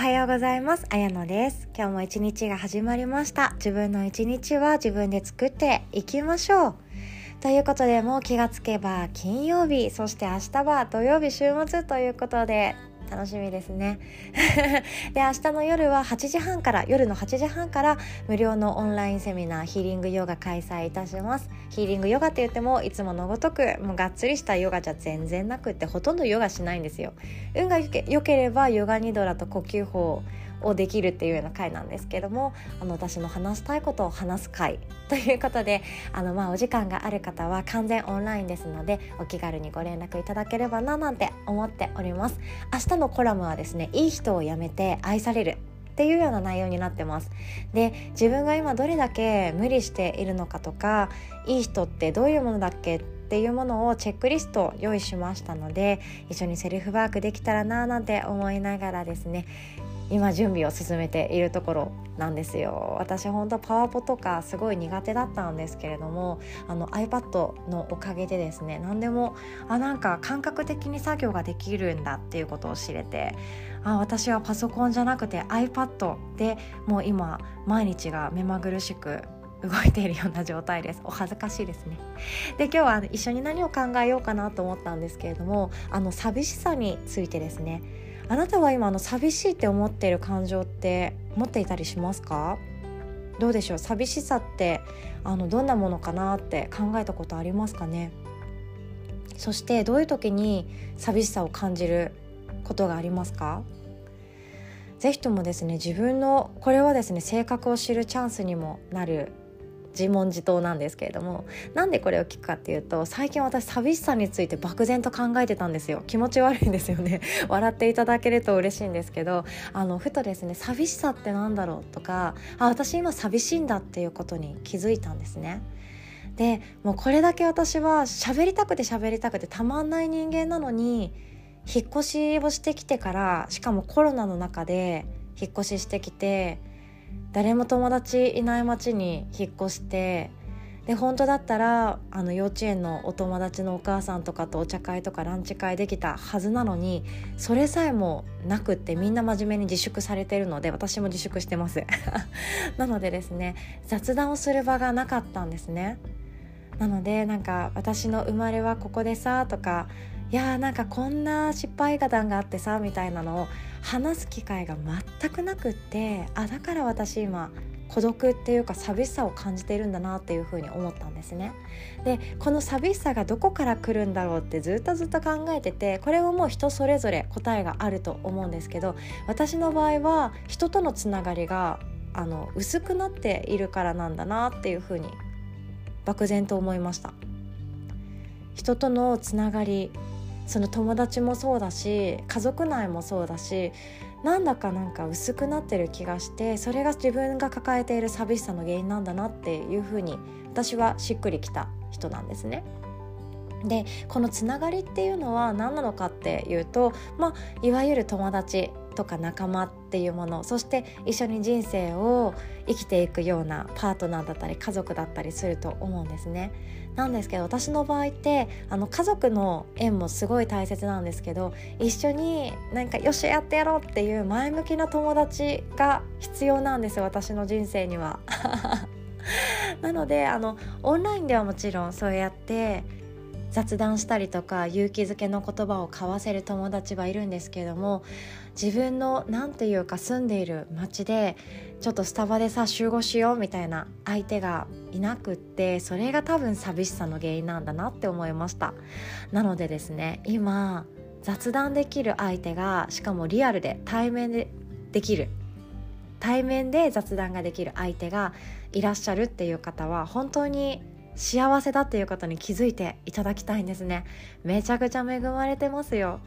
はようございます。あやのです。今日も一日が始まりました。自分の一日は自分で作っていきましょう。ということでもう気がつけば金曜日そして明日は土曜日週末ということで楽しみですね。で明日の夜は8時半から夜の8時半から無料のオンラインセミナーヒーリングヨガ開催いたします。ヒーリングヨガって言ってもいつものごとくもうがっつりしたヨガじゃ全然なくってほとんどヨガしないんですよ。運が良ければヨガニドラと呼吸法。をできるっていうような回なんですけどもあの私の話したいことを話す回ということであの、まあ、お時間がある方は完全オンラインですのでお気軽にご連絡いただければななんて思っております。明日のコラムはですねいい人を辞めて愛されるっていうような内容になってます。で自分が今どれだけ無理しているのかとかいい人ってどういうものだっけっていうものをチェックリスト用意しましたので一緒にセルフワークできたらななんて思いながらですね今準備を進めているところなんですよ。私本当パワポとかすごい苦手だったんですけれどもあの iPad のおかげでですね何でもあなんか感覚的に作業ができるんだっていうことを知れてあ私はパソコンじゃなくて iPad でもう今毎日が目まぐるしく動いているような状態です。お恥ずかしいですね。で今日は一緒に何を考えようかなと思ったんですけれどもあの寂しさについてですね。あなたは今あの寂しいって思っている感情って持っていたりしますか？どうでしょう？寂しさってあのどんなものかなって考えたことありますかね？そしてどういう時に寂しさを感じることがありますか？ぜひともですね自分のこれはですね性格を知るチャンスにもなる自問自答なんですけれどもなんでこれを聞くかっていうと最近私寂しさについて漠然と考えてたんですよ。気持ち悪いんですよね。笑っていただけると嬉しいんですけどあのふとですね寂しさってなんだろうとかあ私今寂しいんだっていうことに気づいたんですね。でもうこれだけ私は喋りたくて喋りたくてたまんない人間なのに引っ越しをしてきてからしかもコロナの中で引っ越ししてきて誰も友達いない町に引っ越してで本当だったらあの幼稚園のお友達のお母さんとかとお茶会とかランチ会できたはずなのにそれさえもなくってみんな真面目に自粛されてるので私も自粛してます。なのでですね雑談をする場がなかったんですね。なのでなんか私の生まれはここでさとかいやーなんかこんな失敗談があってさみたいなのを話す機会が全くなくってあだから私今孤独っていうか寂しさを感じているんだなっていうふうに思ったんですね。でこの寂しさがどこから来るんだろうってずっとずっと考えててこれはもう人それぞれ答えがあると思うんですけど私の場合は人とのつながりがあの薄くなっているからなんだなっていうふうに漠然と思いました。人とのつながりその友達もそうだし家族内もそうだしなんだかなんか薄くなってる気がしてそれが自分が抱えている寂しさの原因なんだなっていうふうに私はしっくりきた人なんですね。でこのつながりっていうのは何なのかっていうと、まあ、いわゆる友達とか仲間っていうものそして一緒に人生を生きていくようなパートナーだったり家族だったりすると思うんですね。なんですけど私の場合ってあの家族の縁もすごい大切なんですけど一緒になんかよしやってやろうっていう前向きな友達が必要なんです私の人生には。なのであのオンラインではもちろんそうやって雑談したりとか勇気づけの言葉を交わせる友達はいるんですけども自分の何て言うか住んでいる町でちょっとスタバでさ集合しようみたいな相手がいなくってそれが多分寂しさの原因なんだなって思いました。なのでですね今雑談できる相手がしかもリアルで対面でできる。対面で雑談ができる相手がいらっしゃるっていう方は本当に幸せだっていうことに気づいていただきたいんですね。めちゃくちゃ恵まれてますよ。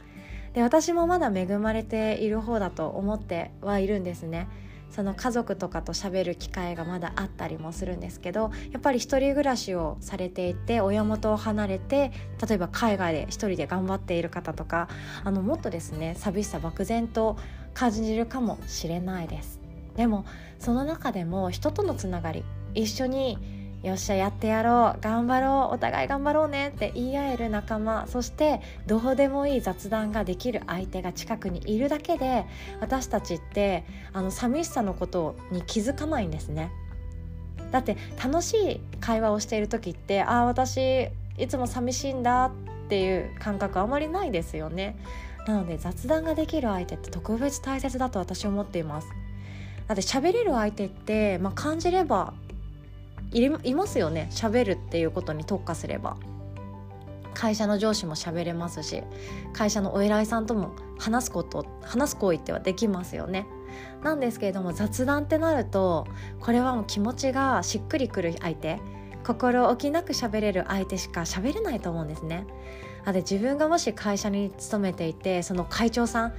で私もまだ恵まれている方だと思ってはいるんですね。その家族とかと喋る機会がまだあったりもするんですけどやっぱり一人暮らしをされていて親元を離れて例えば海外で一人で頑張っている方とかあのもっとですね寂しさ漠然と感じるかもしれないです。でもその中でも人とのつながり一緒によっしゃやってやろう。頑張ろう。お互い頑張ろうねって言い合える仲間。そしてどうでもいい雑談ができる相手が近くにいるだけで私たちってあの寂しさのことに気づかないんですね。だって楽しい会話をしている時ってああ私いつも寂しいんだっていう感覚あまりないですよね。なので雑談ができる相手って特別大切だと私は思っています。だって喋れる相手って、まあ、感じればいますよね。喋るっていうことに特化すれば。会社の上司も喋れますし会社のお偉いさんとも話すこと話す行為ってはできますよね。なんですけれども雑談ってなるとこれはもう気持ちがしっくりくる相手心置きなく喋れる相手しか喋れないと思うんですね。あで自分がもし会社に勤めていてその会長さん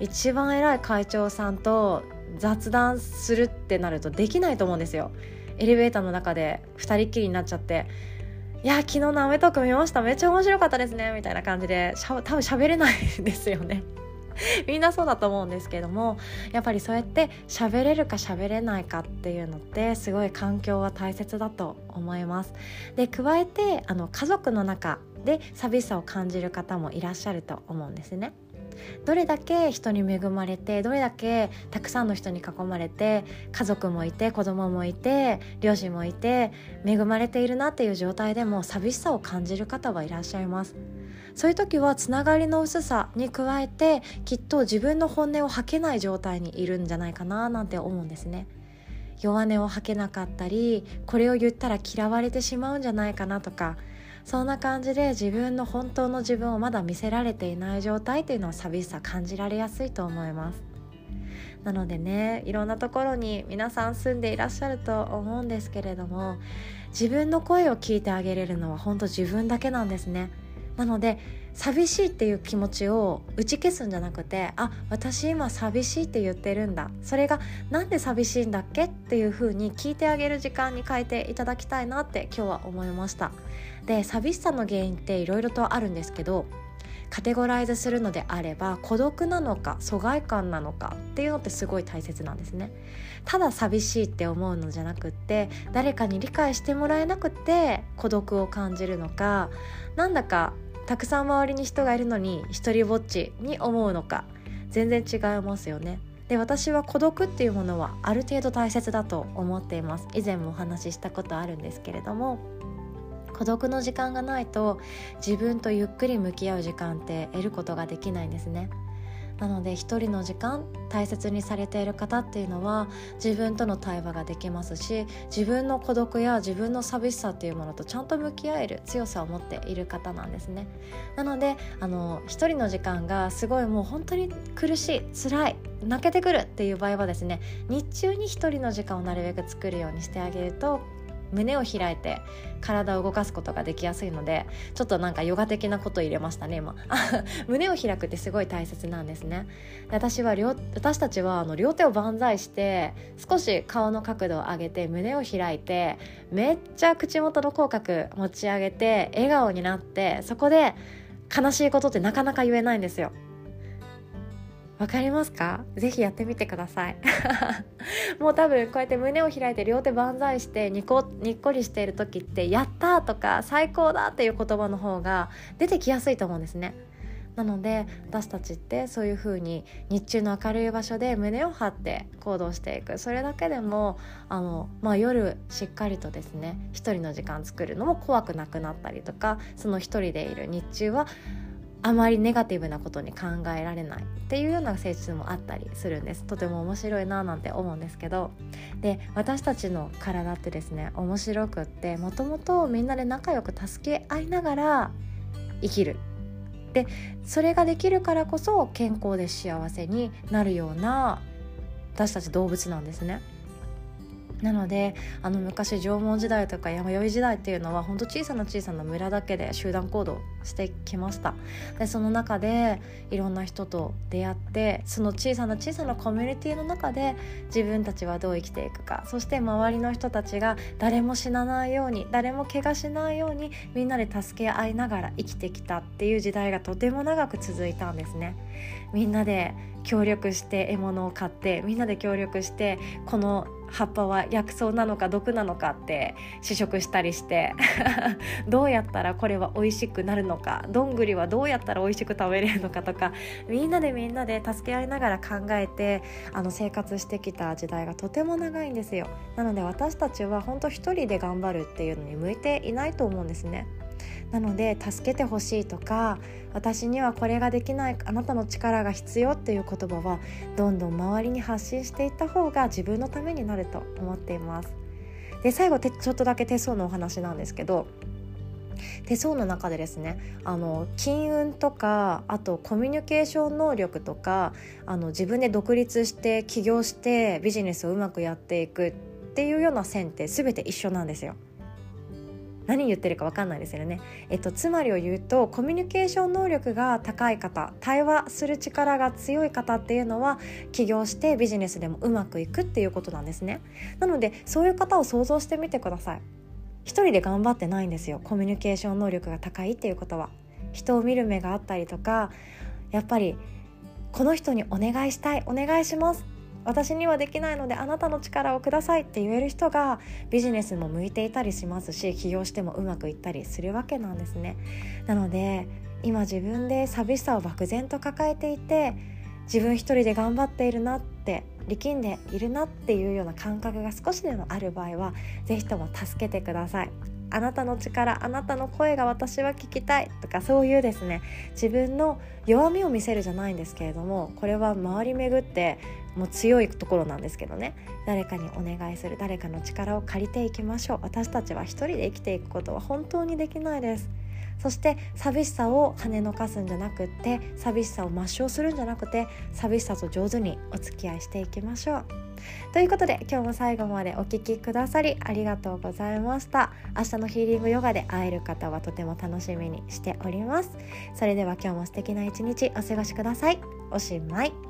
一番偉い会長さんと雑談するってなるとできないと思うんですよ。エレベーターの中で2人っきりになっちゃって「いや昨日の『アメトーク』見ましためっちゃ面白かったですね」みたいな感じでしゃ多分喋れないですよね。みんなそうだと思うんですけどもやっぱりそうやって喋れるか喋れないかっていうのってすごい環境は大切だと思います。で加えてあの家族の中で寂しさを感じる方もいらっしゃると思うんですね。どれだけ人に恵まれてどれだけたくさんの人に囲まれて家族もいて子供もいて両親もいて恵まれているなっていう状態でも寂しさを感じる方はいらっしゃいます。そういう時はつながりの薄さに加えてきっと自分の本音を吐けない状態にいるんじゃないかななんて思うんですね。弱音を吐けなかったりこれを言ったら嫌われてしまうんじゃないかなとかそんな感じで自分の本当の自分をまだ見せられていない状態というのは寂しさ感じられやすいと思います。なのでねいろんなところに皆さん住んでいらっしゃると思うんですけれども自分の声を聞いてあげれるのは本当自分だけなんですね。なので寂しいっていう気持ちを打ち消すんじゃなくてあ私今寂しいって言ってるんだ。それが何で寂しいんだっけっていう風に聞いてあげる時間に変えていただきたいなって今日は思いました。で寂しさの原因っていろいろとあるんですけどカテゴライズするのであれば孤独なのか疎外感なのかっていうのってすごい大切なんですね。ただ寂しいって思うのじゃなくって誰かに理解してもらえなくて孤独を感じるのかなんだかたくさん周りに人がいるのに一人ぼっちに思うのか全然違いますよね。で私は孤独っていうものはある程度大切だと思っています。以前もお話ししたことあるんですけれども孤独の時間がないと自分とゆっくり向き合う時間って得ることができないんですね。なので一人の時間大切にされている方っていうのは自分との対話ができますし自分の孤独や自分の寂しさっていうものとちゃんと向き合える強さを持っている方なんですね。なのであの一人の時間がすごいもう本当に苦しい辛い泣けてくるっていう場合はですね日中に一人の時間をなるべく作るようにしてあげると胸を開いて体を動かすことができやすいのでちょっとなんかヨガ的なこと入れましたね今。胸を開くってすごい大切なんですね。私は両私たちはあの両手を万歳して少し顔の角度を上げて胸を開いてめっちゃ口元の口角持ち上げて笑顔になってそこで悲しいことってなかなか言えないんですよ。わかりますか？ぜひやってみてください もう多分こうやって胸を開いて両手万歳してニコにっこりしている時って「やった!」とか「最高だ!」っていう言葉の方が出てきやすいと思うんですねなので私たちってそういう風に日中の明るい場所で胸を張って行動していくそれだけでもあの、まあ、夜しっかりとですね一人の時間作るのも怖くなくなったりとかその一人でいる日中はあまりネガティブなことに考えられないっていうような性質もあったりするんです。とても面白いななんて思うんですけど。で私たちの体ってですね面白くってもともとみんなで仲良く助け合いながら生きる。でそれができるからこそ健康で幸せになるような私たち動物なんですね。なのであの昔縄文時代とか弥生時代っていうのは本当小さな小さな村だけで集団行動してきました。でその中でいろんな人と出会ってその小さな小さなコミュニティの中で自分たちはどう生きていくか。そして周りの人たちが誰も死なないように誰も怪我しないようにみんなで助け合いながら生きてきたっていう時代がとても長く続いたんですね。みんなで協力して獲物を買ってみんなで協力してこの葉っぱは薬草なのか毒なのかって試食したりして どうやったらこれは美味しくなるのかどんぐりはどうやったら美味しく食べれるのかとかみんなでみんなで助け合いながら考えてあの生活してきた時代がとても長いんですよ。なので私たちは本当一人で頑張るっていうのに向いていないと思うんですね。なので助けてほしいとか私にはこれができないあなたの力が必要っていう言葉はどんどん周りに発信していった方が自分のためになると思っていますで最後ちょっとだけ手相のお話なんですけど手相の中でですねあの金運とかあとコミュニケーション能力とかあの自分で独立して起業してビジネスをうまくやっていくっていうような線って全て一緒なんですよ。何言ってるか分かんないですよね、えっと、つまりを言うとコミュニケーション能力が高い方対話する力が強い方っていうのは起業してビジネスでもうまくいくっていうことなんですね。なのでそういう方を想像してみてください。一人で頑張ってないんですよ。コミュニケーション能力が高いっていうことは。人を見る目があったりとかやっぱりこの人にお願いしたいお願いします私にはできないのであなたの力をくださいって言える人がビジネスも向いていたりしますし起業してもうまくいったりするわけなんですね。なので今自分で寂しさを漠然と抱えていて自分一人で頑張っているなって力んでいるなっていうような感覚が少しでもある場合は是非とも助けてください。あなたの力あなたの声が私は聞きたいとかそういうですね自分の弱みを見せるじゃないんですけれどもこれは周り巡ってもう強いところなんですけどね。誰かにお願いする誰かの力を借りていきましょう。私たちは一人で生きていくことは本当にできないです。そして寂しさを跳ねのかすんじゃなくって寂しさを抹消するんじゃなくて寂しさと上手にお付き合いしていきましょう。ということで今日も最後までお聴きくださりありがとうございました。明日のヒーリングヨガで会える方はとても楽しみにしております。それでは今日も素敵な一日お過ごしください。おしまい。